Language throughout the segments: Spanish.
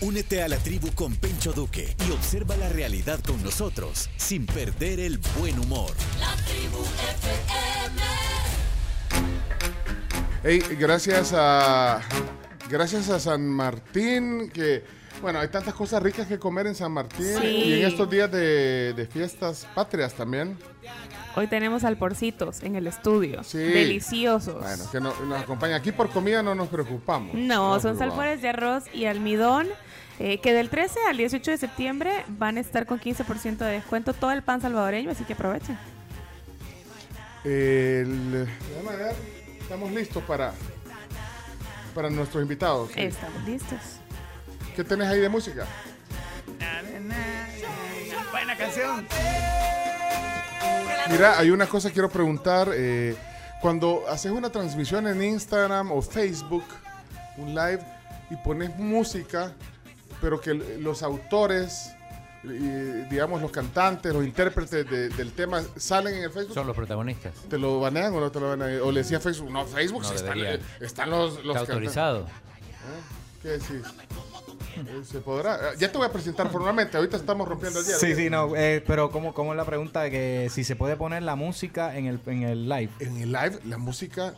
Únete a la tribu con Pencho Duque y observa la realidad con nosotros sin perder el buen humor. La tribu FM. Hey, gracias a gracias a San Martín que bueno, hay tantas cosas ricas que comer en San Martín Sí. y en estos días de, de fiestas patrias también. Hoy tenemos alporcitos en el estudio. Sí. Deliciosos. Bueno, que no- nos acompaña. Aquí por comida no nos preocupamos. No, nos son salpores de arroz y almidón. eh, que del 13 al 18 de septiembre van a estar con 15% de descuento todo el pan salvadoreño, así que aprovechen. El- ver, estamos listos para, para nuestros invitados. Estamos listos. ¿Qué tenés ahí de música? Buena canción. Mira, hay una cosa que quiero preguntar. eh, cuando haces una transmisión en Instagram o Facebook, un live, y pones música, pero que los autores, digamos los cantantes, los intérpretes de- del tema salen en el Facebook, Son los protagonistas. ¿te lo banean o no te lo banean? O le decía Facebook, no, Facebook No sí están, eh, están los, los Está cantantes. autorizado. ¿Qué decís? Eh, ¿Se podrá? Ah, Ya te voy a presentar formalmente, ahorita estamos rompiendo el hielo. Sí, sí, no, eh, pero ¿cómo, ¿cómo es la pregunta de que si se puede poner la música en el, en el live? En el live, la música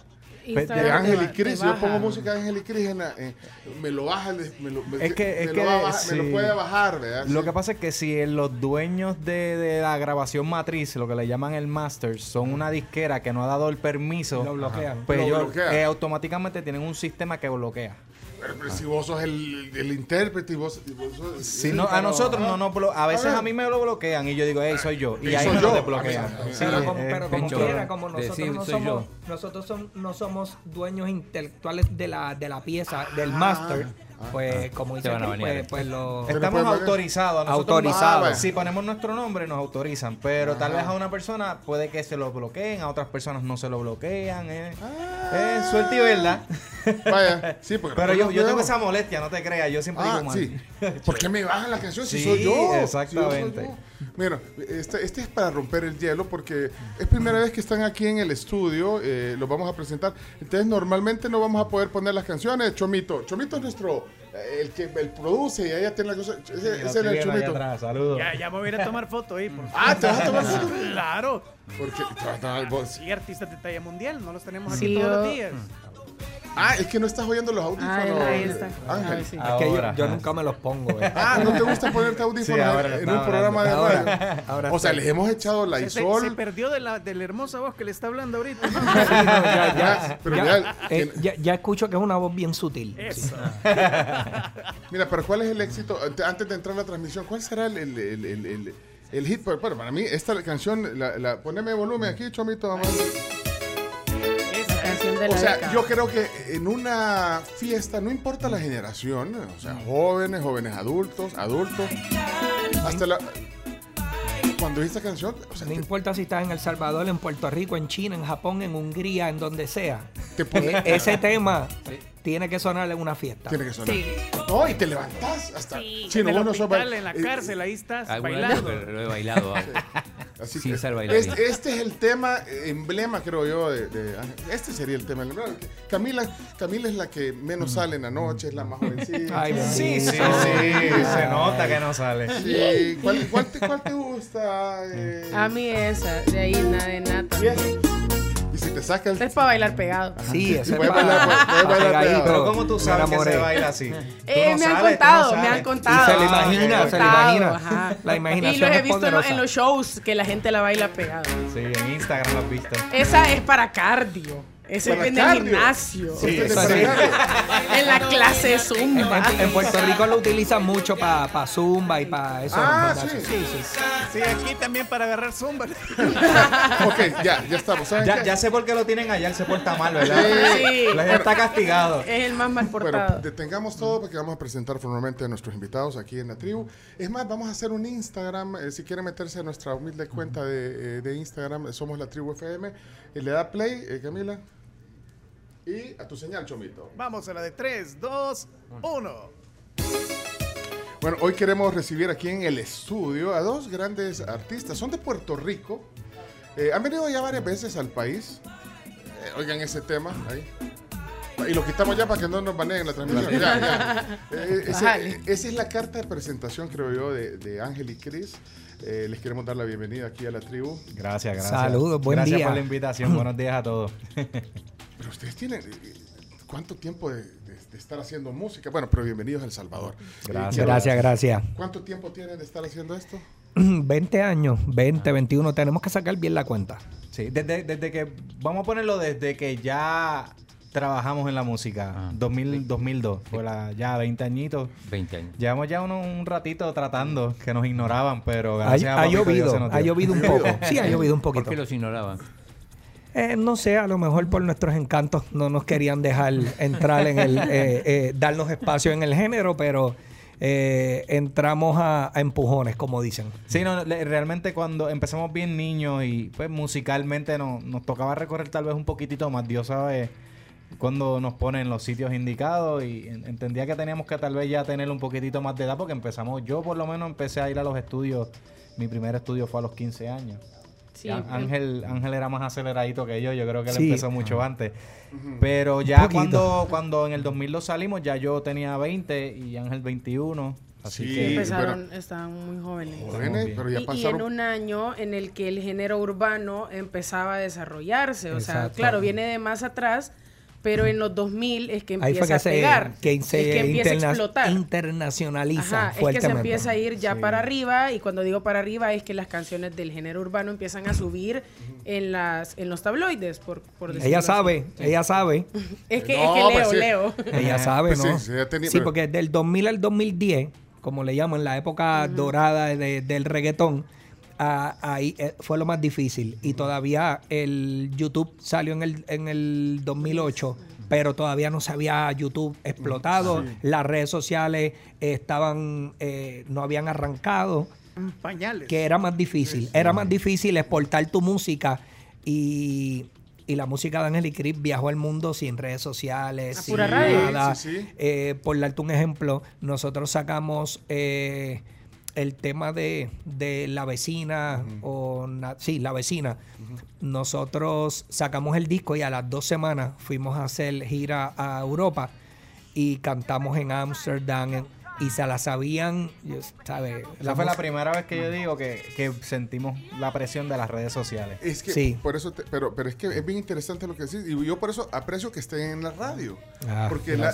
Pe- de Ángel y Cris, yo pongo música de Ángel y Cris, eh, me lo baja, me lo, me, Es que- es me que lo, me puede bajar, ¿verdad? Lo Sí. que pasa es que si los dueños de, de la grabación matriz, lo que le llaman el master, son una disquera que no ha dado el permiso, Lo bloquean. pues Lo ellos bloquean. eh, automáticamente tienen un sistema que bloquea. Pero, pero si vos sos el, el intérprete y vos, y vos sos- Si no, a nosotros no nos blo- a veces ver. a mí me lo bloquean y yo digo, hey, soy yo. Y Y ahí me yo. lo desbloquean. A mí- Sí, pero como, pero como Pencho, quiera, como nosotros no somos, yo. nosotros son- no somos dueños intelectuales de la, de la pieza, del Ah, master, pues como dice aquí, pues, pues lo... Estamos autorizados. Autorizados. Ah, Si ponemos nuestro nombre, nos autorizan. Pero tal vez a una persona puede que se lo bloqueen, a otras personas no se lo bloquean. Eh, Eh, suerte y verdad. Vaya, sí, porque Pero yo, yo tengo esa molestia, no te creas. Yo siempre Ah, digo mal. sí. ¿Por qué me bajan la canción si Sí, soy yo? exactamente. Si yo soy yo. Mira, este, este es para romper el hielo porque es primera vez que están aquí en el estudio, eh, los vamos a presentar. Entonces normalmente no vamos a poder poner las canciones. Chomito, Chomito es nuestro, el que el produce y ella tiene la cosa. Ese, Lo ese es estoy el Chomito. atrás, Saludos. Ya, ya me voy a ir a tomar foto ahí. Por Ah, ¿te vas a tomar foto? Claro. Porque, te vas a tomar- vos- Sí, artistas de talla mundial. No los tenemos aquí Sí, todos yo- los días. Ah, es que no estás oyendo los audífonos. ahí está. Ángel. Es que yo, Ahora. yo nunca me los pongo. eh. Ah, ¿no te gusta ponerte audífonos Sí, ahora en, un programa de Ahora, radio? ahora o sea, les hemos echado la se- isol. se perdió de la, de la hermosa voz que le está hablando ahorita. ¿no? ya, Ya, pero ya, mira, eh, ya, ya escucho que es una voz bien sutil. Eso. Mira, pero ¿cuál es el éxito? Ante- Antes de entrar a la transmisión, ¿cuál será el, el, el, el, el- el hit? Bueno, para mí, esta canción, la, la- poneme volumen aquí, Chomito, vamos. O sea, década. yo creo que en una fiesta, no importa la generación, o sea, jóvenes, jóvenes adultos, adultos, hasta la... Cuando esta canción, o sea, No te, importa si estás en El Salvador, en Puerto Rico, en China, en Japón, en Hungría, en donde sea. te pone... Eh, ese tema tiene que sonar en una fiesta. Tiene que sonar. Sí. No, y te levantás hasta... Sí. En el vos no sos hospital, en la eh, cárcel, ahí estás bailando. lo, lo he bailado. Así Sin que ser bailarín. este, este es el tema eh, emblema, creo yo, de, de Ángel. Este sería el tema emblema. Camila, Camila es la que menos sale en la noche, es la más jovencita. Ay, Sí, sí, sí. Se nota que no sale. Sí, ¿Cuál, cuál te, cuál te gusta? eh? A mí esa, de ahí nada de nada. Bien. Y si te saca el... Es para bailar pegado. Sí, ese es puedes para- bailar, puedes- bailar pegadito. Pero ¿cómo tú sabes que se baila así? Eh, no me han sales, tú no contado, me han contado. Y se le Ah, imagina, se le contado, imagina. ajá. La imaginación Y los he visto en, lo- poderosa. en los shows que la gente la baila pegado. Sí, en Instagram lo has visto. Esa es para cardio. Ese es en el gimnasio. Sí, eso para sí. cardio. En la clase de zumba. en- en Puerto Rico lo utilizan mucho para zumba y para eso. Ah, sí. sí, sí. Sí, aquí también para agarrar zumba. Ok, ya, ya estamos. ¿Saben Ya, ya sé por qué lo tienen allá, él se porta mal, ¿verdad? Sí. La gente está castigado. Es el más mal Bueno, portado. detengamos todo porque vamos a presentar formalmente a nuestros invitados aquí en la tribu. Es más, vamos a hacer un Instagram. eh, si quieren meterse a nuestra humilde cuenta de, eh, de Instagram, somos la tribu FM. eh, le da play, eh, Camila. Y a tu señal, Chomito. Vamos a la de 3, 2, 1. Bueno, hoy queremos recibir aquí en el estudio a dos grandes artistas. Son de Puerto Rico. Eh, han venido ya varias veces al país. Eh, oigan ese tema ahí. y lo quitamos ya para que no nos baneen la transmisión. Ya, ya. Eh, ese- Bájale. esa es la carta de presentación, creo yo, de, de Ángel y Cris. Eh, les queremos dar la bienvenida aquí a la tribu. Gracias, gracias. Saludos, buen gracias día. por la invitación. Buenos días a todos. Pero ustedes tienen eh, cuánto tiempo de, de- de estar haciendo música. Bueno, pero bienvenidos a El Salvador. Gracias. Eh, Gracias, gracias. ¿Cuánto tiempo tienen de estar haciendo esto? 20 años, 20, 21. Tenemos que sacar bien la cuenta. Sí, desde, desde que, vamos a ponerlo desde que ya trabajamos en la música, Ah, 2000, 2002, fue la, ya 20 añitos. 20 años. Llevamos ya uno- un ratito tratando, que nos ignoraban, pero Ha, gracias a ha Papito Dios llovido, se nos ha llovido un poco. Sí, ha llovido un ¿Por poquito. qué los ignoraban? Eh, no sé, a lo mejor por nuestros encantos no nos querían dejar entrar en el, eh, eh, darnos espacio en el género, pero eh, entramos a, a empujones, como dicen. Sí, no, realmente cuando empezamos bien niños y pues musicalmente no- nos tocaba recorrer tal vez un poquitito más, Dios sabe cuando nos pone en los sitios indicados y en- entendía que teníamos que tal vez ya tener un poquitito más de edad porque empezamos, yo por lo menos empecé a ir a los estudios, mi primer estudio fue a los 15 años. Sí, Ángel, Ángel era más aceleradito que yo, yo creo que él Sí. empezó mucho antes. Pero ya cuando, cuando en el 2002 salimos, ya yo tenía 20 y Ángel 21. Así Sí, que empezaron, estaban muy jóvenes. Jóvenes, bien. pero ya Y, en un año en el que el género urbano empezaba a desarrollarse. O sea, claro, viene de más atrás, pero en los 2000 es que empieza que a se, pegar. que se es que empieza a explotar. internacionaliza Ajá, es que se empieza a ir ya para arriba y cuando digo para arriba es que las canciones del género urbano empiezan a subir en las en los tabloides, por, por decirlo Ella así. sabe, ella sabe. Es que, No, es que pues leo, sí. leo. Ella sabe, Pues ¿no? sí, tenía- Sí, pero- porque del 2000 al 2010, como le llaman, la época dorada de- del reggaetón, ahí eh, fue lo más difícil. Y todavía el YouTube salió en el, en el 2008, pero todavía no se había YouTube explotado. Las redes sociales estaban, eh, no habían arrancado Pañales. que era más difícil. Era más difícil exportar tu música y, y la música de Ángel y Cris viajó al mundo sin redes sociales, sin nada. Sí, sí. Eh, por darte un ejemplo, nosotros sacamos eh, el tema de, de la vecina, o na- sí, la vecina. Nosotros sacamos el disco y a las dos semanas fuimos a hacer gira a Europa y cantamos en Ámsterdam en- y se la sabían. Esa fue la primera vez que yo digo que, que sentimos la presión de las redes sociales. Es que Sí. por eso, te- pero, pero es que es bien interesante lo que decís. Y yo por eso aprecio que estén en la radio. Ah, porque, la,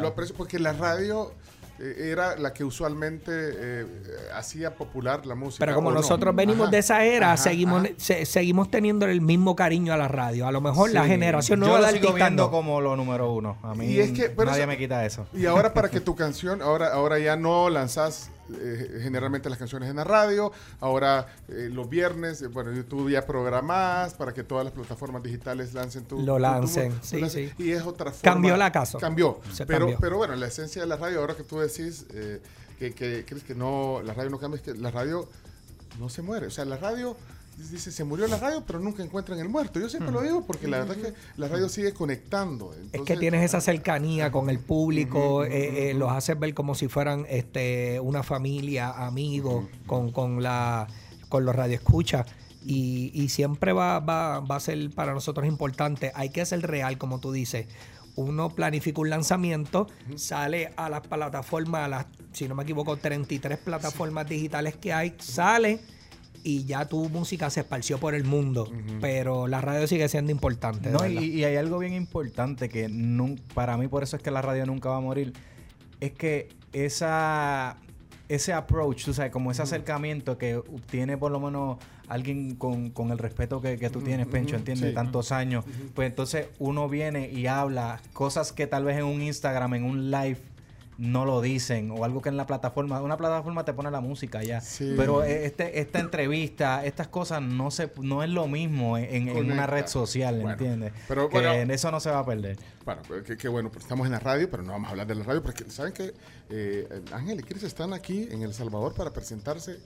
lo aprecio porque la radio eh, era la que usualmente eh, hacía popular la música. Pero como nosotros venimos Ajá, de esa era, ajá, seguimos, ajá. se- seguimos teniendo el mismo cariño a la radio. A lo mejor la generación yo nueva lo de sigo artistas viendo como lo número uno. A mí Y es que, pero nadie eso- me quita eso. Y ahora para que tu canción, ahora, ahora ya no lanzás eh, generalmente las canciones en la radio, ahora eh, los viernes, eh, bueno, YouTube ya programás para que todas las plataformas digitales lancen tu... Lo tu- tu- lancen, tu- sí, sí. Y es otra forma... Cambió la casa. Cambió. Se pero, cambió. pero bueno, la esencia de la radio, ahora que tú decís eh, que, que crees que no, la radio no cambia, es que la radio no se muere. O sea, la radio... Dice, se murió la radio, pero nunca encuentran el muerto. Yo siempre lo digo porque la verdad es que la radio sigue conectando. Es que tienes esa cercanía con el público, eh, eh, los haces ver como si fueran este, una familia, amigos, con, con, la, con los radioescuchas. Y, y siempre va, va, va a ser para nosotros importante. Hay que ser real, como tú dices. Uno planifica un lanzamiento, sale a las plataformas, a las, si no me equivoco, 33 plataformas digitales que hay, sale y ya tu música se esparció por el mundo. Pero la radio sigue siendo importante. No, y, hay algo bien importante que para mí por eso es que la radio nunca va a morir. Es que esa ese approach, tú sabes, como ese acercamiento que tiene por lo menos alguien con, con el respeto que, que tú tienes, Pencho, ¿entiendes? sí. Tantos años. Pues entonces uno viene y habla cosas que tal vez en un Instagram, en un live, no lo dicen. O algo que en la plataforma, una plataforma te pone la música ya. Sí. Pero este, esta entrevista, estas cosas no se no es lo mismo en, una red social, Bueno, ¿entiendes? pero que bueno. eso no se va a perder. Bueno, pues, qué, qué bueno, pues estamos en la radio, pero no vamos a hablar de la radio, porque saben que eh, Ángel y Cris están aquí en El Salvador para presentarse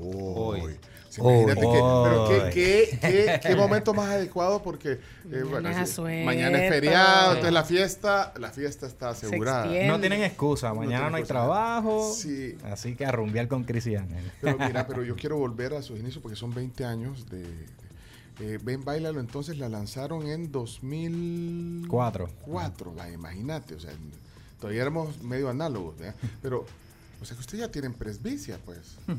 hoy. Hoy. Sí, imagínate Hoy. que, pero qué, Hoy. qué, qué- qué momento más adecuado porque eh, bueno, Mañana sí, es mañana es asueto. feriado, entonces la fiesta, la fiesta está asegurada. No tienen excusa, mañana no hay excusa. trabajo. Sí. Así que a rumbear con Cris y Ángel. Pero mira, pero yo quiero volver a sus inicios porque son 20 años de, Eh, Ven Bailalo entonces la lanzaron en 2004. Cuatro. vaya, imagínate, o sea, todavía éramos medio análogos, ¿verdad? Pero, o sea que ustedes ya tienen presbicia, pues.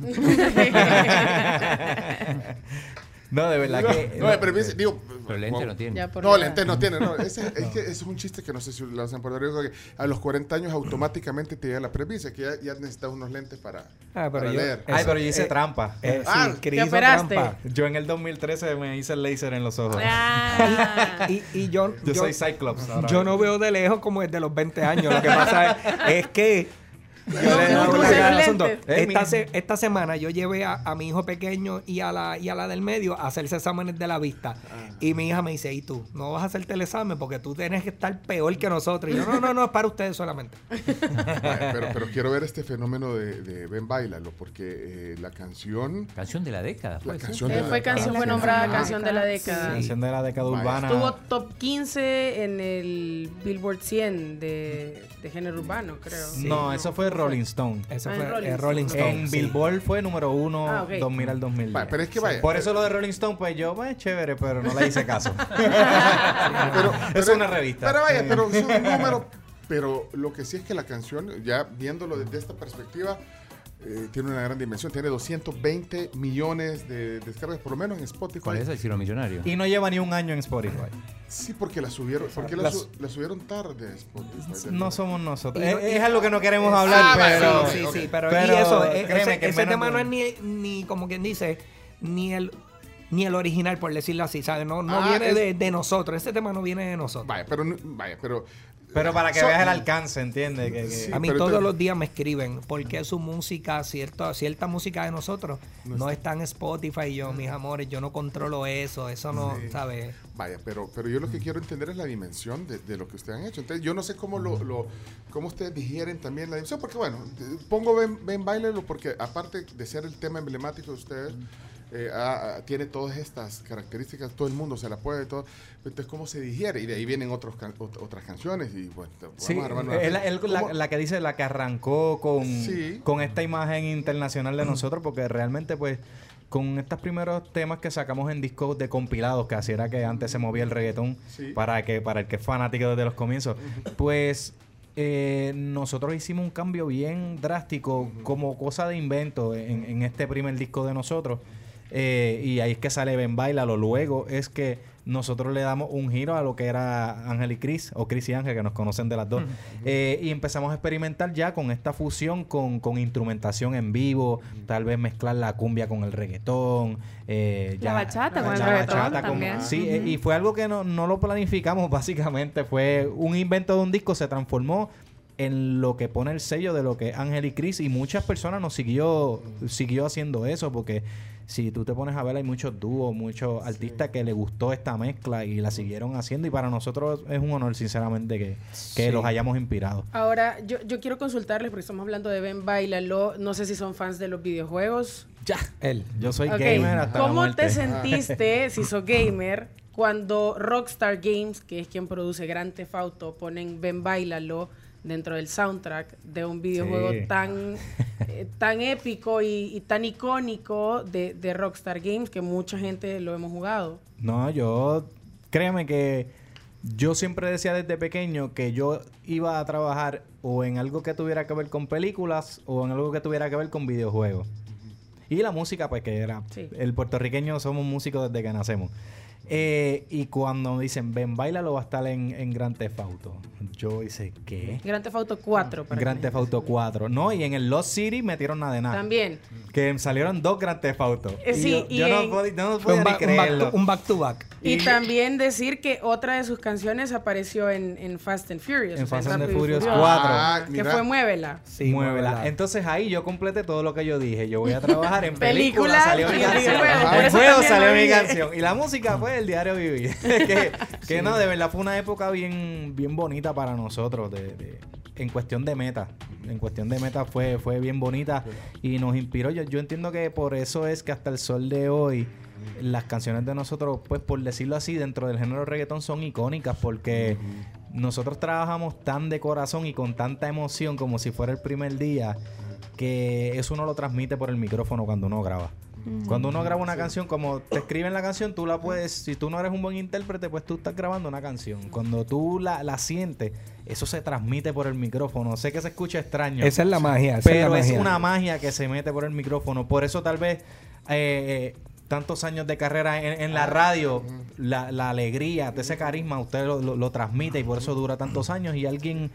No, de verdad no, que. no, de presbicia, digo. Pero lente wow. no tiene. Ya por No, lentes no tiene, no. Ese, es que ese es un chiste que no sé si lo hacen Rico, que a los 40 años automáticamente te llega la presbicia, que ya, ya necesitas unos lentes para, Ah, pero para yo- leer. Ay, Eso, pero yo hice eh, trampa. Eh, Ah, sí, ¿te Cris hizo operaste? trampa. Yo en el 2013 me hice el láser en los ojos. Ah. Y, y yo, Yo, yo, soy Cyclops. ahora yo no veo de lejos como desde los 20 años. Lo que pasa es, es que Eh, Esta, semana yo llevé a, a mi hijo pequeño y a la y a la del medio a hacerse exámenes de la vista. Ah. Y mi hija me dice, ¿y tú? No vas a hacerte el examen porque tú tienes que estar peor que nosotros. Y yo, no, no, no, es para ustedes solamente. Pero, pero quiero ver este fenómeno de, de Ven Bailalo, porque eh, la canción. Canción de la década. La ser. canción Eh, de la fue canción, fue nombrada canción de la década. Canción de la década urbana. Estuvo top 15 en el Billboard 100 de, de género urbano, creo. No, eso fue Rolling Stone. Eso Ah, fue Rolling Stone. Rolling Stone. En sí. Billboard fue número uno Ah, ok. 2000 al 2010. Vaya, pero es que vaya. Por eso lo de Rolling Stone, pues yo, pues chévere, pero no le hice caso. pero, es una revista. Pero vaya, pero es un número. Pero lo que sí es que la canción, ya viéndolo desde esta perspectiva, eh, tiene una gran dimensión. Tiene 220 millones de descargas, por lo menos en Spotify. ¿Cuál es el Ciro Millonario? y no lleva ni un año en Spotify. Sí, porque la subieron, porque la, su- la subieron tarde a Spotify. No somos nosotros. Es, es algo que no queremos hablar, Ah, pero. vale, sí, sí, ok. pero, Pero y eso, créeme ese, que ese menos tema no es ni, ni como quien dice, ni el ni el original, por decirlo así, ¿sabes? No, no Ah, viene es- de, de nosotros, ese tema no viene de nosotros. Vaya, pero, vaya, pero. Pero para que So- veas el alcance, ¿entiendes? Que- que- Sí, a mí todos los días me escriben porque su música, cierto, cierta música de nosotros, no, está en Spotify. Y yo, mis amores, yo no controlo eso, eso no, Sí. ¿sabes? Vaya, pero, pero yo lo que quiero entender es la dimensión de, de lo que ustedes han hecho. Entonces, yo no sé cómo lo, lo cómo ustedes digieren también la dimensión, porque bueno, pongo Ben, ben Bailelo porque aparte de ser el tema emblemático de ustedes, eh, ah, ah, tiene todas estas características, todo el mundo se la puede, todo. Entonces, ¿cómo se digiere? Y de ahí vienen otros can- ot- otras canciones y bueno, vamos Sí, a armar una- es la, que dice, la que arrancó con, Sí. con esta imagen internacional de nosotros, porque realmente, pues, con estos primeros temas que sacamos en discos de compilados, que así era que antes se movía el reggaetón, Sí. para que para el que es fanático desde los comienzos, pues eh, nosotros hicimos un cambio bien drástico como cosa de invento en, en este primer disco de nosotros. Eh, y ahí es que sale Ben Bailalo. Luego es que nosotros le damos un giro a lo que era Ángel y Chris, o Chris y Ángel, que nos conocen de las dos. Eh, y empezamos a experimentar ya con esta fusión con, con instrumentación en vivo, tal vez mezclar la cumbia con el reggaetón. eh, La ya- bachata con el la reggaetón bachata con- también. sí, eh, y fue algo que no, no lo planificamos, básicamente. Fue un invento de un disco, se transformó en lo que pone el sello de lo que es Ángel y Chris y muchas personas nos siguió siguió haciendo eso porque si tú te pones a ver hay muchos dúos, muchos artistas que le gustó esta mezcla y la siguieron haciendo y para nosotros es un honor sinceramente que, que Sí. los hayamos inspirado. Ahora, yo, yo quiero consultarles, porque estamos hablando de Ben Bailalo. No sé si son fans de los videojuegos. Ya. Él. Yo soy gamer hasta ¿Cómo te sentiste, si sos gamer, cuando Rockstar Games, que es quien produce Grand Theft Auto, ponen Ben Bailalo dentro del soundtrack de un videojuego Sí. tan, eh, tan épico y, y tan icónico de, de Rockstar Games que mucha gente lo hemos jugado? No, yo, créeme que yo siempre decía desde pequeño que yo iba a trabajar o en algo que tuviera que ver con películas o en algo que tuviera que ver con videojuegos. Y la música, pues que era. Sí. El puertorriqueño somos músicos desde que nacemos. Eh, y cuando me dicen, ven, baila, lo va a estar en, en Grand Theft Auto. Yo hice, ¿qué? Grand Theft Auto 4. para Grand Theft Auto 4. No, y en el Lost City metieron nada de nada. También. Que salieron dos Grand Theft Auto. Eh, sí, yo, y yo no, podía, no Fue podía un, ni un back creerlo. to, un back to back. Y, Y- también decir que otra de sus canciones apareció en, en Fast and Furious. En Fast and Furious Furioso, 4. Ah, Que mira. fue Muévela. Sí, Muévela. muévela. Entonces ahí yo completé todo lo que yo dije. Yo voy a trabajar en Películas películas, salió mi canción. En también salió mi canción. Y la música fue el diario vivir. que que no, de verdad fue una época bien, bien bonita para nosotros. De, de- en cuestión de meta. En cuestión de meta fue, fue bien bonita. Y nos inspiró. Yo, yo entiendo que por eso es que hasta el sol de hoy. Las canciones de nosotros, pues por decirlo así, dentro del género reggaetón son icónicas porque nosotros trabajamos tan de corazón y con tanta emoción como si fuera el primer día que eso uno lo transmite por el micrófono cuando uno graba. Cuando uno graba una canción, como te escriben la canción, tú la puedes, si tú no eres un buen intérprete, pues tú estás grabando una canción. Cuando tú la, la sientes, eso se transmite por el micrófono. Sé que se escucha extraño. Esa es la magia. esa Pero es, es, la magia. una magia que se mete por el micrófono. Por eso tal vez eh, eh, tantos años de carrera en, en la radio, la, la alegría, de ese carisma, usted lo, lo- lo transmite y por eso dura tantos años y alguien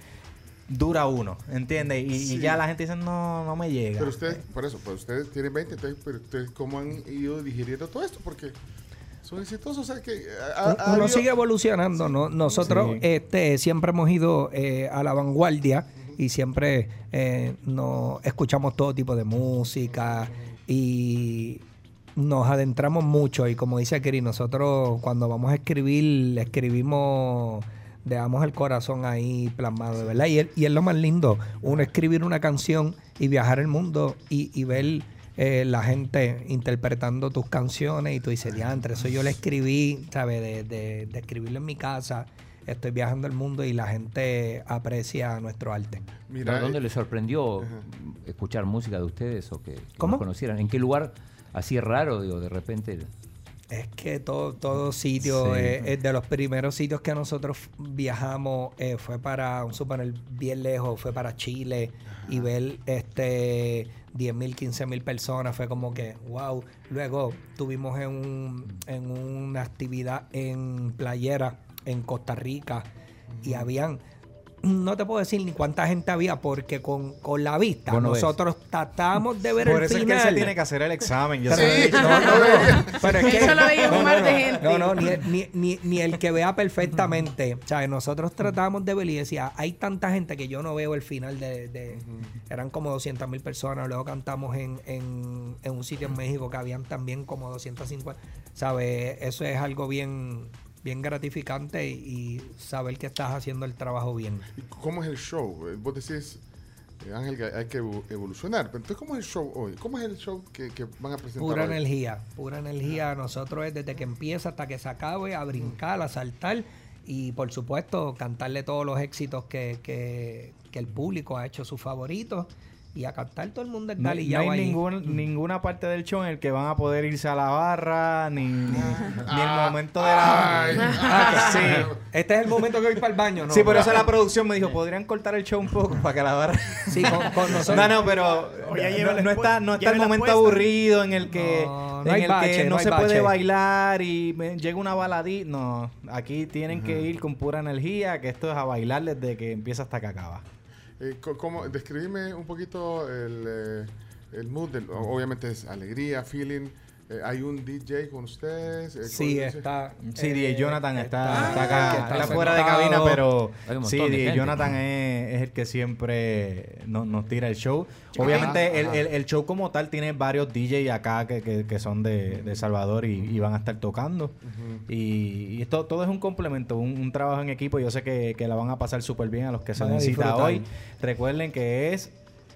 dura uno, ¿entiendes? Y, ya la gente dice, no, no me llega. Pero ustedes, por eso, pues ustedes tienen 20, entonces, pero ustedes, ¿cómo han ido digiriendo todo esto? Porque son exitosos, o sea, que... ha- ha- ha Uno habido- sigue evolucionando, ¿no? Nosotros Sí. este, siempre hemos ido eh, a la vanguardia y siempre eh, nos escuchamos todo tipo de música y nos adentramos mucho y como dice Kiri, nosotros cuando vamos a escribir, escribimos, dejamos el corazón ahí plasmado, de verdad. Y es, y es lo más lindo, uno escribir una canción y viajar el mundo y, y ver eh, la gente interpretando tus canciones y tú dices, diantre, eso yo le escribí, ¿sabes? De, de, de escribirlo en mi casa, estoy viajando el mundo y la gente aprecia nuestro arte. Mira, ¿Dónde eh, les sorprendió escuchar música de ustedes o que, que ¿Cómo? conocieran? ¿En qué lugar así raro, digo, de repente? Es que todo, todo sitio, Sí. eh, es de los primeros sitios que nosotros viajamos eh, fue para, un suponer, bien lejos, fue para Chile y ver este 10 mil, 15 mil personas, fue como que, wow. Luego tuvimos en, un, en una actividad en Playera, en Costa Rica, y habían, no te puedo decir ni cuánta gente había, porque con, con la vista Vos no ves. nosotros tratamos de ver Por el eso final. es que se tiene que hacer el examen. Yo lo dicho. no, no, no. Pero es Él que- solo veía un no, mar no, de no. gente. No, no, ni, ni, ni, ni el que vea perfectamente. O sea, nosotros tratamos de ver y decía, hay tanta gente que yo no veo el final de... de- Eran como 200 mil personas. Luego cantamos en, en, en un sitio en México que habían también como 250. ¿Sabes? Eso es algo bien bien gratificante y, y saber que estás haciendo el trabajo bien. ¿y ¿Cómo es el show? Eh, Vos decís, eh, Ángel, que hay que evo- evolucionar. Pero entonces, ¿cómo es el show hoy? ¿Cómo es el show que, que van a presentar Pura hoy? energía, pura energía. Nosotros es desde que empieza hasta que se acabe, a brincar, a saltar y por supuesto cantarle todos los éxitos que, que, que el público ha hecho sus favoritos y a cantar todo el mundo No, no engalillado hay ningún- ninguna parte del show en el que van a poder irse a la barra, ni, ni, ni el momento de la... Ay, Ah, sí. Este es el momento que voy para el baño, ¿no? Sí, por eso la producción me dijo, ¿podrían cortar el show un poco para que la barra... Sí, con, con nosotros. No, no, pero no, no está, no está el momento puesta. aburrido en el que No, no en el bache, que no no, se puede bailar y me- llega una baladita. No, aquí tienen que ir con pura energía, que esto es a bailar desde que empieza hasta que acaba. Eh, ¿cómo, describime un poquito el, eh, el mood. del- obviamente es alegría, feeling. Eh, hay un DJ con ustedes. eh, Sí, está. Sí, eh, DJ Jonathan está, está acá, está está fuera de cabina, pero sí. Jonathan es, es el que siempre nos, nos tira el show. Obviamente el, el- el show como tal tiene varios DJ acá que, que- que son de, de Salvador y, y van a estar tocando. Y, y esto todo es un complemento, un, un trabajo en equipo. Yo sé que, que la van a pasar súper bien a los que se den cita hoy. Recuerden que es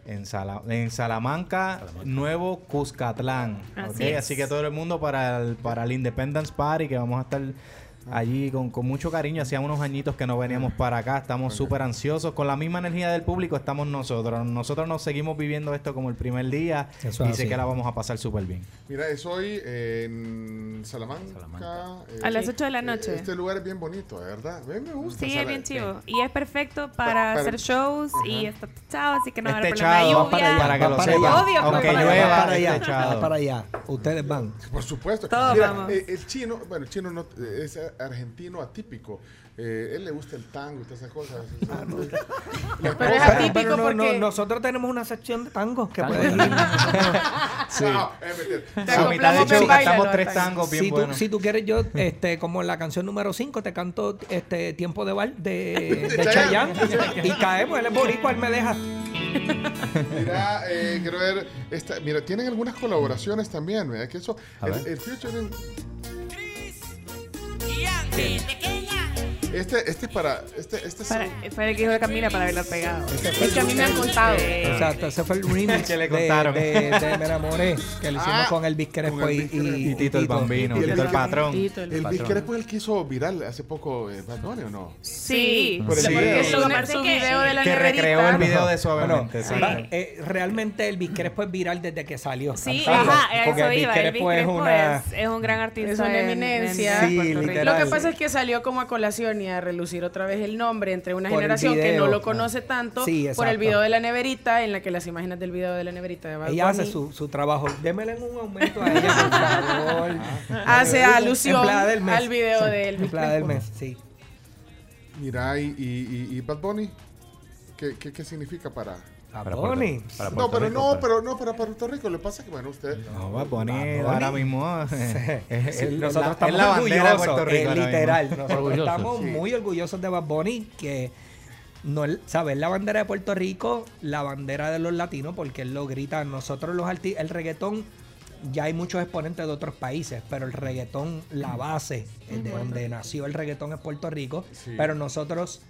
en, Sala- en Salamanca, Nuevo Cuscatlán. Así ¿ok? es. Así que todo el mundo para el, para el Independence Party, que vamos a estar allí con, con mucho cariño. Hacía unos añitos que no veníamos para acá, estamos súper ansiosos. Con la misma energía del público estamos nosotros. Nosotros nos seguimos viviendo esto como el primer día Eso es y sé así. que la vamos a pasar súper bien. Mira, es hoy en Salamanca. Salamanca. eh, A las 8 de la eh, noche. Este lugar es bien bonito, de verdad. A mí me gusta. Sí, Sala- es bien chivo. Y es perfecto para para- hacer shows y está techado, así que no va a haber Este problema chado, lluvia. para allá, para que va lo para sepan. allá. Aunque para allá. llueva, Va para allá, este va para allá. Ustedes van. Por supuesto. Todos Mira, vamos. eh, el chino, bueno, el chino no, eh, es argentino atípico. Eh, él le gusta el tango y todas esas cosas. La Pero es atípico Pero no, no, porque- nosotros tenemos una sección de tangos que Tango. puedes ir. Sí. No, es A mitad baile, cantamos tres Tango. tangos bien si, tú, buenos. si tú quieres, yo, este, como en la canción número 5, te canto este tiempo de bal de, de Chayanne. Chayanne. y caemos, él es boricua, él me deja. Mira, eh, quiero ver. Esta, mira, tienen algunas colaboraciones también, ¿verdad? Que eso. A El, ver. el featuring- y Ángel pequeña Este, este es para. Este, este es Para, fue el que dijo de Camila para bailar pegado. Es que a mí me han contado. Exacto, ese fue el remix Que le de, contaron. de, de Me enamoré, que lo hicimos Ah, con Elvis Crespo con y, Elvis y- Y Tito el Bambino, Y el Tito el patrón. El El. Vic Crespo es el que hizo viral hace poco eh, Bad Bunny, ¿o no? Sí. Por el Sí, video. porque su, Lo que pasa su video de la Que neverita. recreó el video de Bueno, Suavemente. sí. va- eh, realmente Elvis Crespo es viral desde que salió. Sí, cantando, ajá, a porque eso Elvis iba. Crespo Elvis es Crespo una... es, es un gran artista. Es una en- eminencia. Sí. Lo que pasa es que salió como a colación y a relucir otra vez el nombre entre una Por generación que no lo conoce tanto Sí, por el video de la neverita, en la que las imágenes del video de la neverita de Bad Ella hace su, su trabajo. Démele un aumento a ella, por favor. hace alusión Empleada del mes. al video de Elvis del mes, sí. Mira, y- y Bad Bunny, ¿qué, qué, qué significa para.? A Para. Puerto- para No, Puerto pero Rico, no, para- pero no para Puerto Rico. Le pasa que, bueno, usted. No, Bad Bunny Bad Bunny. ahora mismo eh, es, Sí, es nosotros la, estamos es la bandera de orgullosos, Puerto Rico. eh, literal. Nosotros Orgullosos. estamos Sí. muy orgullosos de Bad Bunny, que no es- ¿sabes? La bandera de Puerto Rico, la bandera de los latinos, porque él lo grita. Nosotros los artistas, el reggaetón, ya hay muchos exponentes de otros países, pero el reggaetón, la base eh, de donde nació el reggaetón es Puerto Rico, Sí. pero nosotros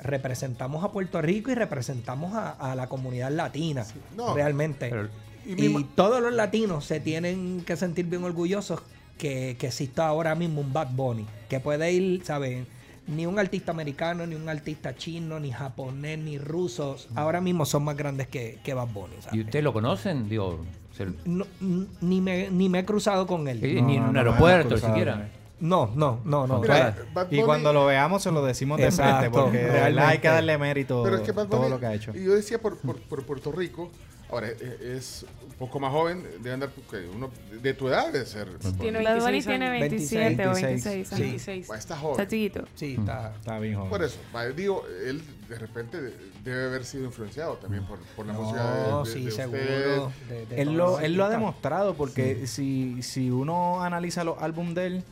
representamos a Puerto Rico y representamos a, a la comunidad latina, No, realmente. pero- y todos los latinos se tienen que sentir bien orgullosos que, que exista ahora mismo un Bad Bunny, que puede ir, ¿saben? Ni un artista americano, ni un artista chino, ni japonés, ni rusos, ahora mismo son más grandes que, que Bad Bunny, ¿sabes? ¿Y ustedes lo conocen? Digo, No, ni, me, ni me he cruzado con él. No, ni en un no, aeropuerto no, siquiera. No. No, no, no, no. Mira, Eh, Y Bunny- cuando lo veamos se lo decimos de Exacto, frente porque de verdad hay que darle mérito Pero es que Bad todo Bunny- lo que ha hecho. Y yo decía por, por, por Puerto Rico, ahora eh, es un poco más joven, debe andar porque uno de tu edad debe ser. Tiene Bad Bunny 26 tiene años. 27 o 26, 26 sí. años. 26. Bueno, Está Está joven. chiquito. Sí, está. Está bien joven. Por eso, digo, él de repente debe haber sido influenciado también por, por la No, música de, de- sí, de seguro. usted. de- de Él lo, él lo ha demostrado porque si, si uno analiza los álbumes de él,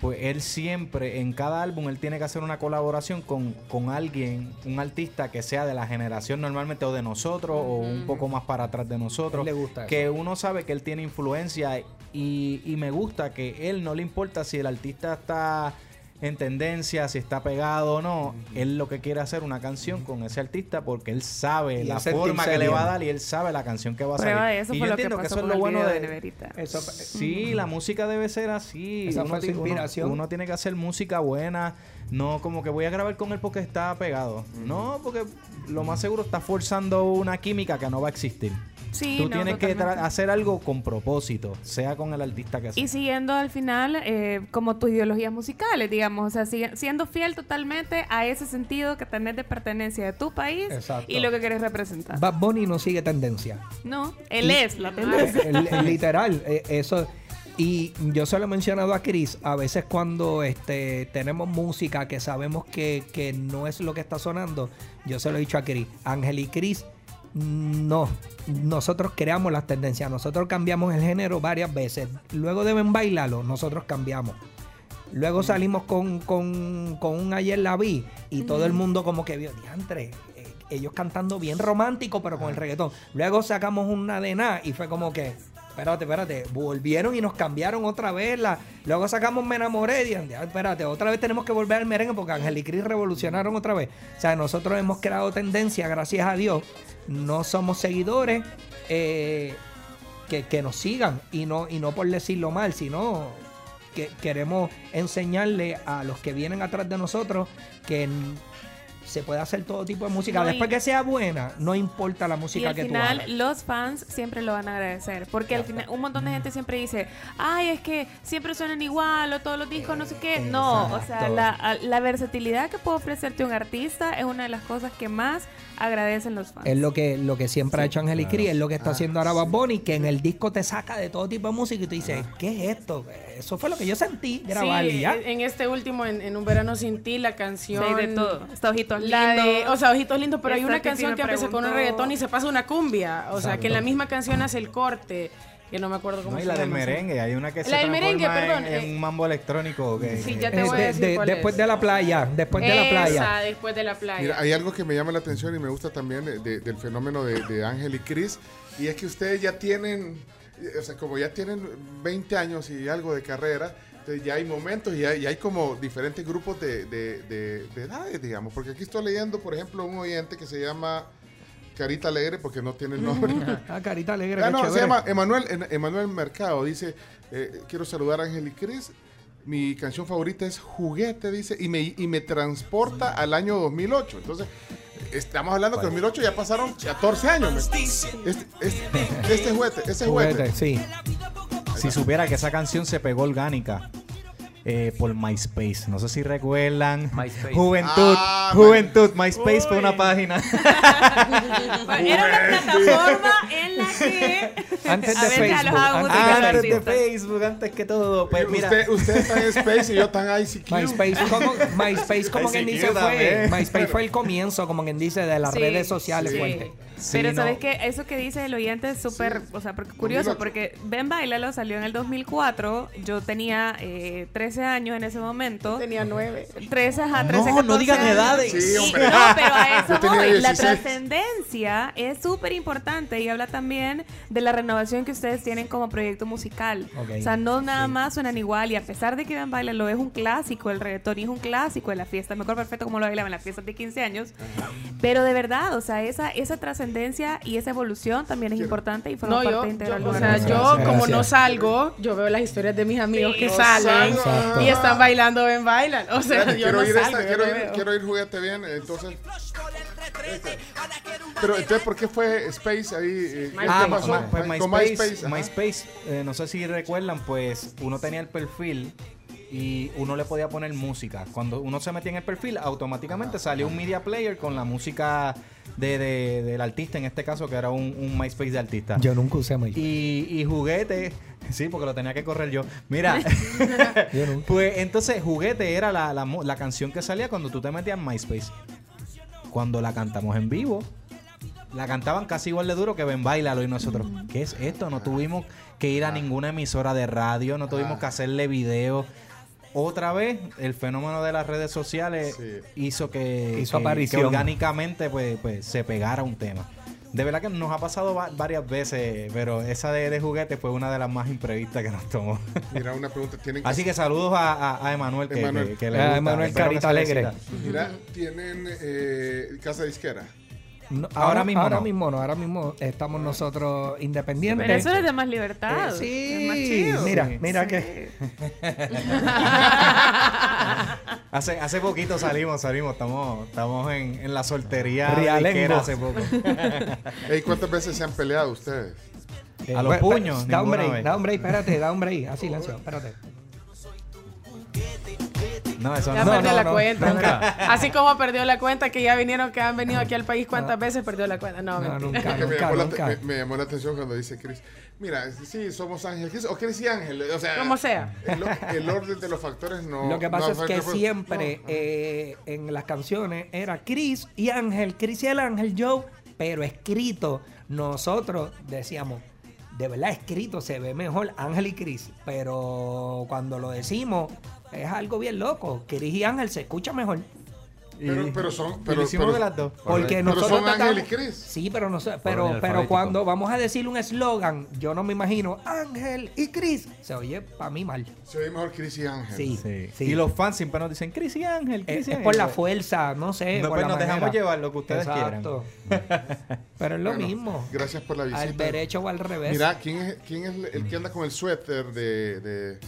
pues él siempre, en cada álbum, él tiene que hacer una colaboración con, con alguien, un artista que sea de la generación normalmente o de nosotros o un poco más para atrás de nosotros. Le gusta que uno sabe que él tiene influencia y, y me gusta que él no le importa si el artista está en tendencia, si está pegado o no, él lo que quiere hacer una canción con ese artista porque él sabe Y la forma que le va a dar y él sabe la canción que va a Prueba salir. de eso y yo que entiendo que, eso es lo bueno de, de. Eso- Sí, la música debe ser así. Esa fue uno- inspiración. uno tiene que hacer música buena, no como que voy a grabar con él porque está pegado. No, porque lo más seguro está forzando una química que no va a existir. Sí, Tú no, tienes que totalmente. hacer algo con propósito, sea con el artista que sea. Y siguiendo al final eh, como tus ideologías musicales, digamos, o sea, siendo fiel totalmente a ese sentido que tenés de pertenencia de tu país Exacto. y lo que quieres representar. Bad Bunny no sigue tendencia. No, él es la tendencia. El- el literal, eh, eso. Y yo se lo he mencionado a Chris, a veces cuando este, tenemos música que sabemos que, que no es lo que está sonando, yo se lo he dicho a Chris, Ángel y Chris, no, nosotros creamos las tendencias, nosotros cambiamos el género varias veces, luego deben bailarlo, nosotros cambiamos. Luego salimos con, con, con un ayer la vi y todo el mundo como que vio, diantre, eh, ellos cantando bien romántico pero con el reggaetón. Luego sacamos una de nada y fue como que, espérate, espérate, volvieron y nos cambiaron otra vez. La, luego sacamos Me enamoré y "Ya, espérate, otra vez tenemos que volver al merengue porque Ángel y Cris revolucionaron otra vez. O sea, nosotros hemos creado tendencia, gracias a Dios. No somos seguidores. eh, que, que nos sigan y no, y no por decirlo mal, sino que queremos enseñarle a los que vienen atrás de nosotros que se puede hacer todo tipo de música. No, y- Después que sea buena, no importa la Y música al que tú final hagas. los fans siempre lo van a agradecer, porque al final un montón de gente siempre dice, ay, es que siempre suenan igual o todos los discos no sé qué. No, o sea, Exacto. la, la versatilidad que puede ofrecerte un artista es una de las cosas que más agradecen los fans. Es lo que, lo que siempre ha hecho Ángel y Cris, es lo que está Ah, haciendo ahora sí. Bad Bunny, que en el disco te saca de todo tipo de música y tú dices, ¿qué es esto? Eso fue lo que yo sentí grabar y Sí, ya. en este último, en, en Un Verano Sin Ti, la canción... Sí, de todo. Está ojitos La de, lindos. o sea, Ojitos Lindos, pero hay una que canción que empieza con un reggaetón y se pasa una cumbia. O sea, que en la misma canción hace el corte, que no me acuerdo cómo No, y se la del llama. merengue, hay una que se La del merengue, en- perdón, en, eh, un mambo electrónico que Sí, ya te voy a de- decir de- cuál después es. de la playa, después de la playa. Esa, después de la playa. Mira, hay algo que me llama la atención y me gusta también de- de- del fenómeno de, de Ángel y Cris, y es que ustedes ya tienen, o sea, como ya tienen 20 años y algo de carrera, Entonces ya hay momentos y hay, y hay como diferentes grupos de, de- de- de edades, digamos. Porque aquí estoy leyendo, por ejemplo, un oyente que se llama Carita Alegre, porque no tiene el nombre. Ah, carita alegre. Ah, no, se llama Emanuel, En- Emanuel Mercado. Dice, eh, quiero saludar a Ángel y Cris. Mi canción favorita es Juguete, dice, y me, y me transporta al año 2008. Entonces, estamos hablando que 2008 ya pasaron 14 años. Este, este, este juguete, ese juguete. Juguete, sí. Si supiera que esa canción se pegó orgánica eh, por MySpace. No sé si recuerdan. MySpace. Juventud. Ah, Juventud. MySpace fue una página. Era una plataforma en la que Antes a de veces Facebook. Antes antes de. Facebook, antes que todo. Pues mira. usted, usted está en Space y yo está en ICQ. MySpace, como, MySpace, como quien dice, fue. MySpace fue el comienzo, como quien dice, de las Sí, redes sociales. sí. fuerte. Sí, Pero no. sabes que eso que dice el oyente es súper, Sí. o sea, porque- curioso, 2008. porque Ben Bailalo salió en el 2004, yo tenía eh, 13 años en ese momento. Tenía nueve. 13, ajá, No, 13, no 14 digan años. edades. Sí, hombre. no, pero a eso voy. La 16. trascendencia es súper importante y habla también de la renovación que ustedes tienen como proyecto musical. Ok. O sea, no nada más suenan igual y a pesar de que Ben Bailalo es un clásico, el reggaetón y es un clásico de la fiesta, me acuerdo perfecto como lo bailaban en las fiestas de 15 años, pero de verdad, o sea, esa, esa trascendencia y esa evolución también es importante y forma No, parte yo, integral yo- o sea, yo gracias. como no salgo, yo veo las historias de mis amigos que No salen salgo. Y están bailando ven bailan. O sea, yo quiero, no ir salgo, esta- quiero, ir, veo. quiero ir juguete bien, entonces. Pero entonces, ¿por qué fue Space ahí? eh, ¿Qué Ah, pasó? pues Con MySpace. MySpace, eh, no sé si recuerdan, pues uno tenía el perfil y uno le podía poner música. Cuando uno se metía en el perfil, automáticamente salía un media player con la música de, de- del artista, en este caso que era un, un MySpace de artista. Yo nunca usé MySpace. Y, y juguete, sí, porque lo tenía que correr yo. Mira, Yo nunca. pues entonces juguete era la, la la canción que salía cuando tú te metías en MySpace. Cuando la cantamos en vivo, la cantaban casi igual de duro que Ben Bailalo y nosotros. ¿Qué es esto? No tuvimos que ir a ninguna emisora de radio, no tuvimos que hacerle video. Otra vez, el fenómeno de las redes sociales Sí. hizo que, Hizo que- aparición. que orgánicamente pues, pues, se pegara un tema. De verdad que nos ha pasado va- varias veces, pero esa de, de juguete fue una de las más imprevistas que nos tomó. Mira, una pregunta. ¿Tienen Así que saludos a, a- a Emanuel, que, Emanuel. que- que le Ah, gusta. Emanuel Carita Alegre. Mira, ¿tienen eh, casa disquera? No, Ahora ahora, mismo ahora no. mismo no, ahora mismo estamos nosotros independientes. Pero eso es de más libertad. Eh, es más sí, chido. mira, Sí. mira que Hace, hace poquito salimos, salimos, estamos, estamos en, en la soltería disquera hace poco. Ey, ¿Cuántas veces se han peleado ustedes? A los Eh, puños, Da un break, da un break, espérate, da un break. A silencio, espérate. No, eso Ya no. perdió no, la no, cuenta. nunca. Así como perdió la cuenta que ya vinieron, que han venido aquí al país, ¿cuántas veces perdió la cuenta? No, nunca, me, nunca, llamó la, nunca. me- me llamó la atención cuando dice Chris. Mira, sí, somos Ángel. Chris, O Chris y Ángel. O sea, Como sea. El, el orden de los factores no. Lo que no pasa es que afecta- siempre no. eh, en las canciones era Chris y Ángel, Chris y el Ángel Joe, pero escrito nosotros decíamos, de verdad escrito se ve mejor Ángel y Chris, pero cuando lo decimos es algo bien loco, Chris y Ángel se escucha mejor. Pero, pero son. Y Pero, pero- de las dos. Porque Pero nosotros son Ángel y Chris. Sí, pero no pero, pero cuando vamos a decir un eslogan, yo no me imagino Ángel y Chris. Se oye para mí mal. Se oye mejor Chris y Ángel. Sí, Sí. sí. Y los fans siempre nos dicen Chris y Ángel, Es, Chris y es Ángel. por la fuerza, no sé. No, por pues la nos dejamos llevar lo que ustedes Exacto. Pero es lo Bueno, mismo. Gracias por la visita. Al derecho o al revés. Mira, ¿quién es, quién es el que anda con el suéter de, de-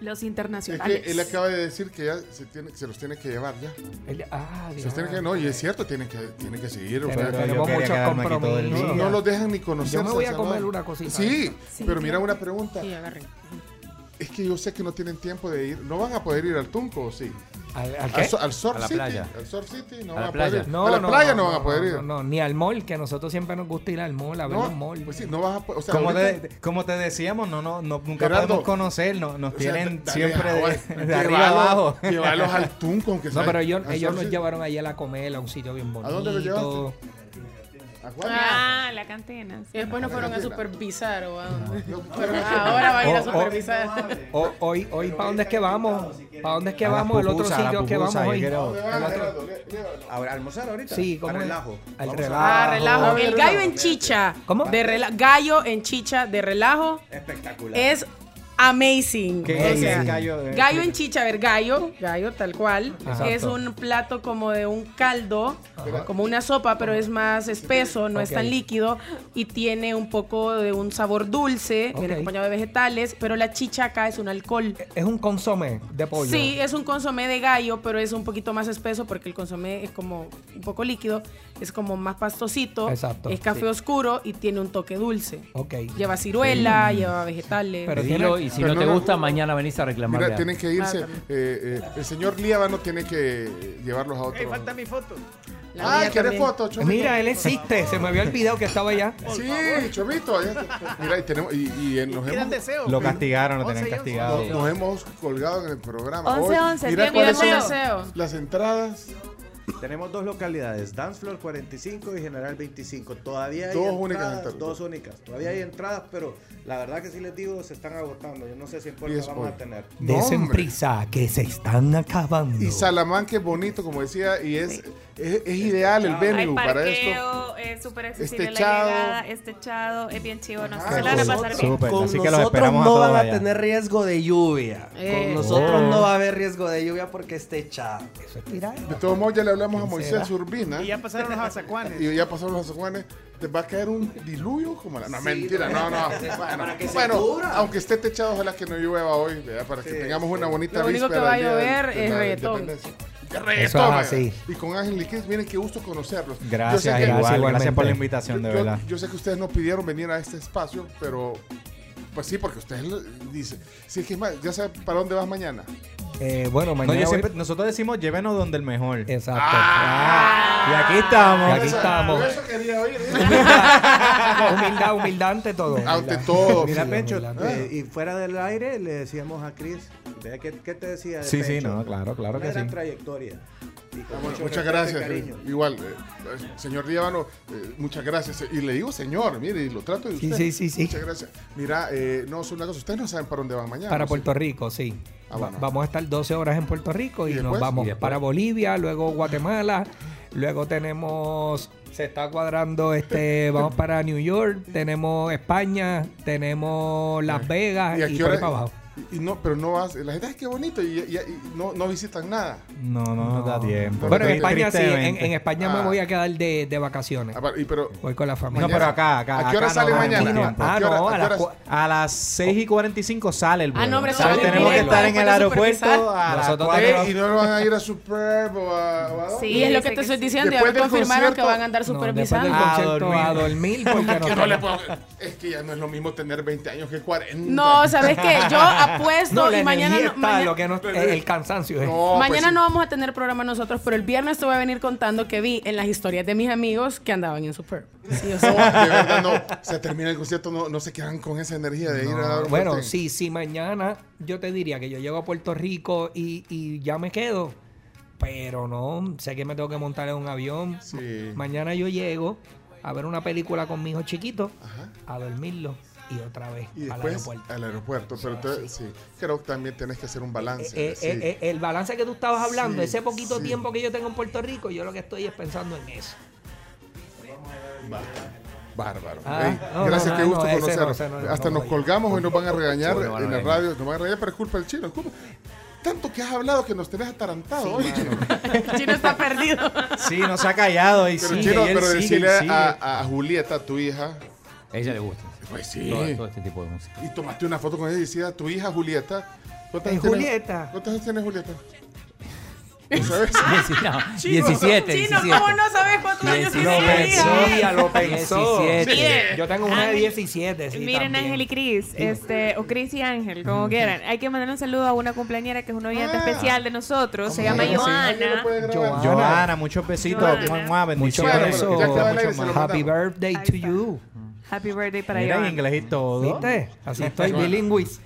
Los Es internacionales. que él acaba de decir que ya se, tiene, se los tiene que llevar ya. El- ah, Se los tiene que, no, y es cierto, tienen que, tienen que seguir. o sea, tenemos muchos compromisos. no, no los dejan ni conocer. Yo me voy a comer una cosita. Sí, Sí, pero mira una pregunta. Sí, agarren. Es que yo sé que no tienen tiempo de ir. ¿No van a poder ir al Tunco o sí? ¿Al, al Al, qué? so- al Surf A la City. playa. Al Surf City no A van la a poder playa. ir. No, a la no, playa no, no, van a poder ir. No, no, ni al mall, que a nosotros siempre nos gusta ir al mall a ver No, los malls. Pues sí, no vas a poder. O sea, Como ahorita- te, como te decíamos, no, no, no- nunca Gerardo, podemos conocer, no- nos o sea, tienen dale, siempre de, agua, de arriba abajo. Llevarlos al Tunco, aunque No, sea. pero ellos, al ellos nos llevaron ayer a comer a un sitio bien bonito. ¿A dónde los llevaste? ¿A cuál? Ah, la cantina. sí. Y después nos fueron a supervisar o a dónde. No, Pero ahora van a ir a Oh, oh. supervisar. O- hoy, hoy ¿para dónde es que vamos? ¿Para dónde es que vamos? El otro sitio que vamos hoy. quiero- ¿Dónde van, Gerardo? Lé- léalo. ¿A almorzar ahorita? Sí, ¿cómo Al es? relajo. A- relajo. Ah, relajo. Ah, El gallo en chicha. ¿Cómo? De rela- gallo en chicha de relajo Espectacular. es amazing. ¿Qué O es sea, gallo? gallo en chicha, a ver, gallo, gallo tal cual. Exacto. Es un plato como de un caldo, como una sopa, pero es más espeso, no es tan líquido y tiene un poco de un sabor dulce, Ok. viene acompañado de vegetales, pero la chicha acá es un alcohol. Es un consomé de pollo. Sí, es un consomé de gallo, pero es un poquito más espeso porque el consomé es como un poco líquido, es como más pastosito, Exacto, es café sí. oscuro y tiene un toque dulce. Ok. Lleva ciruela, lleva vegetales. Pero y si pero no te no, no. gusta, mañana venís a reclamarle. Mira, tienen que irse. Ah, eh, eh, el señor Líbano tiene que llevarlos a otro. Ey, falta mi foto. La Ah, ¿quieres foto, Chomito? Mira, él existe. Se me había olvidado que estaba allá. Sí, Chomito. Mira, y, tenemos, y, y nos, hemos, deseos. Lo castigaron, lo 11 tenían y 11. castigado. nos, nos hemos colgado en el programa. 11, Hoy, 11, mira cuáles son deseo. las entradas. Tenemos dos localidades, Dance Floor 45 y General 25. Todavía hay Dos entradas, únicas entradas. dos únicas. Todavía hay entradas, pero la verdad que sí les digo, se están agotando. Yo no sé si en es vamos hoy. a tener. Desen prisa, que se están acabando. Y Salamanca es bonito, como decía, y es, es, es ideal el Hay venue para esto. es súper accesible Es la techado. llegada, es techado, es bien chivo, no sé, Ajá, se la van a con pasar bien. Súper, Con así que los nosotros esperamos a no todos van a allá. tener riesgo de lluvia. Eh. Con nosotros Oh. no va a haber riesgo de lluvia porque está echado. Eso es. De todos modos, ya le hablamos a Moisés será? Urbina. Y ya pasaron los azacuanes. Y ya pasaron los azacuanes. Te va a caer un diluvio como la. No, mentira, no, no. Bueno, bueno, aunque esté techado, ojalá que no llueva hoy, ¿verdad? para que Sí, tengamos una bonita Lo único que va a de- llover de es la reggaetón. ¡Qué Eso es así. Y con Ángel Liquid, miren qué gusto conocerlos. Yo Gracias, sé que- igual, Gracias, por la invitación, de yo, verdad. yo sé que ustedes no pidieron venir a este espacio, pero pues sí, porque ustedes dicen, sí, es que es más, ya sabe para dónde vas mañana. Eh, bueno, No, mañana. voy- nosotros decimos llévenos donde el mejor. Exacto. Ah, y aquí estamos. Y aquí estamos. Por eso quería oír. humildad, humildad ante todo. Ante todo. Mira, Sí, humildad. eh, y fuera del aire le decíamos a Chris, vea qué, qué te decía de Sí, sí, no, claro, claro Una que gran sí. trayectoria. Bueno, mucho muchas gracias. cariño. eh, Igual, eh, eh, señor eh, muchas gracias. Y le digo señor, mire, y lo trato de Sí, usted. sí, sí, sí. Muchas gracias. Mira, eh, no, es una cosa, ustedes no saben para dónde van mañana. Para. Puerto Rico, sí. Ah. Vamos a estar 12 horas en Puerto Rico y, ¿Y nos vamos para Bolivia, luego Guatemala, luego tenemos, se está cuadrando, este, vamos para New York, tenemos España, tenemos Las Vegas ¿Y y, por ahí para abajo. Y, y no, pero no vas. La gente, es que bonito. Y, y- y no, no visitan nada. No, no nos da tiempo. Bueno, en España sí, en, en España me Ah. voy a quedar de, de vacaciones. Ah, pero- Voy con la No, familia. pero acá, acá. ¿A qué hora acá sale no da mañana? Ah, ¿A qué hora- no, a las A las 6 y 45 sale el vuelo. Ah, no, hombre, sale tenemos que estar en el aeropuerto a las Nosotros cuatro. tenemos- y no lo van a ir a Superb o a? Sí, Y es lo que te estoy diciendo, me del confirmaron que van a andar No, supervisando. Ah, a dormir porque no le toca- puedo- Es que ya no es lo mismo tener 20 años que 40. No, ¿sabes qué? Yo apuesto No, la y mañana, no, está, mañana, lo que no, eh, el cansancio es. No, pues mañana sí. no vamos a tener programa nosotros, pero el viernes te voy a venir contando que vi en las historias de mis amigos que andaban en Superb. Sí, o No, sea, de verdad no. Se termina el concierto, no, no se quedan con esa energía de ir a dar un Bueno, corte. sí, sí, mañana yo te diría que yo llego a Puerto Rico y, y ya me quedo. Pero no, sé que me tengo que montar en un avión. Sí. Mañana yo llego a ver una película con mi hijo chiquito, Ajá. a dormirlo y otra vez Y al aeropuerto. al aeropuerto. Pero entonces, sí. Creo que también tienes que hacer un balance. Eh, sí. eh, eh, el balance que tú estabas hablando, Sí, ese poquito sí. tiempo que yo tengo en Puerto Rico, yo lo que estoy es pensando en eso. Bárbaro. Ah, no, gracias, no, qué gusto no, Hasta no nos colgamos hoy nos van a regañar Sí, nos en la radio. Nos van a regañar, pero es culpa del chino. es culpa- Tanto que has hablado que nos tenés atarantado hoy, chino. el chino está perdido. Sí, no se ha callado y Pero, sigue, chino, y él pero sigue, decirle sigue. a, a Julieta, tu hija, A ella le gusta. Pues sí. Todo, todo este tipo de música. Y tomaste una foto con ella y decía, tu hija Julieta. ¿Cuántos años tiene- Julieta. ¿Cuántos años tiene Julieta? ¿No sabes? No, 17, Chino, 17. ¿cómo no sabes cuántos años tiene Lo pensó, lo pensó. 17. Miren, Yo tengo una de Ángel- 17. sí, Miren también. Ángel y Cris, este, o Cris y Ángel, como quieran. Hay que mandar un saludo a una cumpleañera que es una oyente Ah. especial de nosotros. Se ¿Cómo llama Joana. Joana. Joana, muchos besitos. Joana. Mucho bendiciones. Beso. mucho más. Happy birthday to you. Happy birthday para Mira en Joana. inglés y todo. ¿Viste? Así estoy Joana. bilingüis.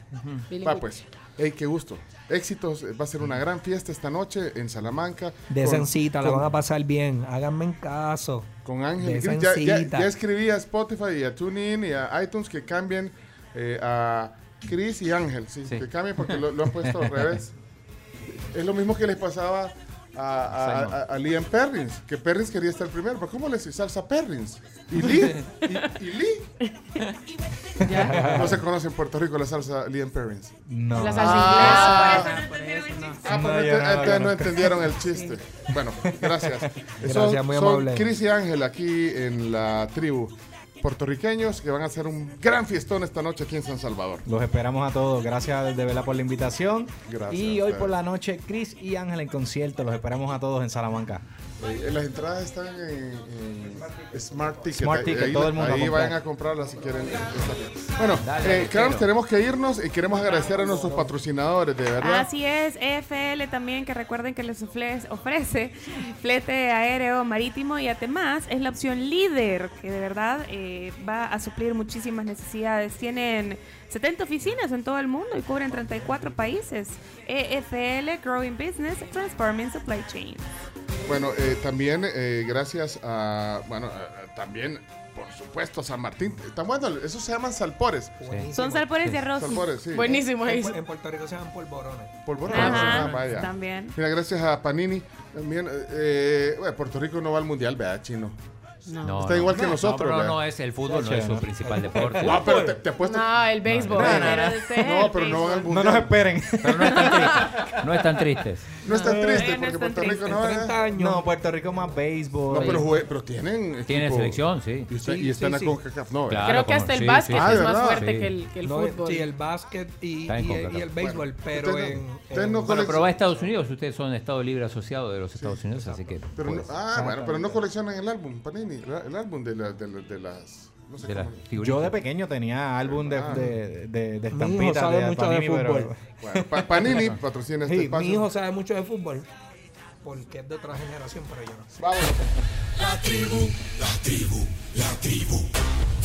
Va pues. Ey, qué gusto. Éxitos. Va a ser una gran fiesta esta noche en Salamanca. De con- sencita, la van a pasar bien. Háganme en caso. Con Ángel. Ya, ya, sencita. ya escribí a Spotify y a TuneIn y a iTunes que cambien eh, a Chris y Ángel. Sí, Sí. Que cambien porque lo, lo han puesto al revés. Es lo mismo que les pasaba a, a, a- a Liam Perrins, que Perrins quería estar primero, pero ¿cómo le dice salsa Perrins? ¿Y Lee? ¿Y, y Lee? No se conoce en Puerto Rico la salsa Liam Perrins. No. La salsa Ah. inglesa. por eso no. Ah, No, pues no, no no. entendieron el chiste. Bueno, gracias. Gracias, son, muy son amable. Chris y Ángel aquí en la tribu. Puertorriqueños que van a hacer un gran fiestón esta noche aquí en San Salvador. Los esperamos a todos. Gracias de verdad por la invitación. Gracias Y hoy por la noche, Chris y Ángel en concierto. Los esperamos a todos en Salamanca. Eh, las entradas están en, en Smart Ticket. Smart Ahí- Ticket, ahí, todo el mundo ahí vayan a comprarlas si quieren. Bueno, Dale, eh, claro, quiero. tenemos que irnos y queremos agradecer a nuestros patrocinadores, de verdad. Así es, EFL también, que recuerden que les ofrece flete aéreo, marítimo y además es la opción líder, que de verdad eh, va a suplir muchísimas necesidades. Tienen 70 oficinas en todo el mundo y cubren 34 países. EFL, Growing Business, Transforming Supply Chain. Bueno, eh, también eh, gracias a, bueno, a- a- también, por supuesto, San Martín. Están bueno, esos se llaman salpores. Son salpores de arroz. Salpores, sí. Buenísimo En, Puerto Rico se llaman polvorones. Polvorones. Ajá, Ah, vaya. también. Mira, gracias a Panini. También, eh, eh, bueno, Puerto Rico no va al mundial, vea, chino. No. Está igual que no, nosotros, No, pero ¿verdad? no es el fútbol, no es su principal deporte. Ah, pero te, te apuesto. No, el béisbol. No, no, no. pero es No, no van al béisbol. mundial. No nos esperen. Pero no están tristes. No están tristes. No es tan No, triste no porque es Puerto Rico no va. 30 años. No, Puerto Rico más béisbol. No, pero, jue- pero tienen. Tiene equipo. selección, sí. Y, está- Sí, y están sí, a. CONCACAF. No, Claro. Creo que hasta el sí, básquet sí. es Ah, ¿de más fuerte Sí. que el, que el No, fútbol. sí, el básquet y, el béisbol, pero en, no- no Bueno, pero va a Estados Unidos. Ustedes son Estado Libre Asociado de los Estados Unidos, así que. no- pues, ah, bueno, pero no coleccionan el álbum, Panini. La- El álbum de, la- de, la- de las. No sé de cómo-. Yo de pequeño tenía álbum de, Ah. de, de, de Mi hijo estampitas sabe de mucho de pero- fútbol. Bueno, Pa- Panini patrocina este Sí, espacio. mi hijo sabe mucho de fútbol porque es de otra generación, pero yo no. Vámonos.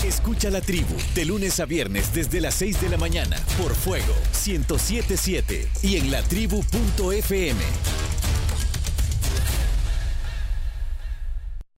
Escucha la tribu de lunes a viernes desde las 6 de la mañana por Fuego 1077 y en latribu.fm.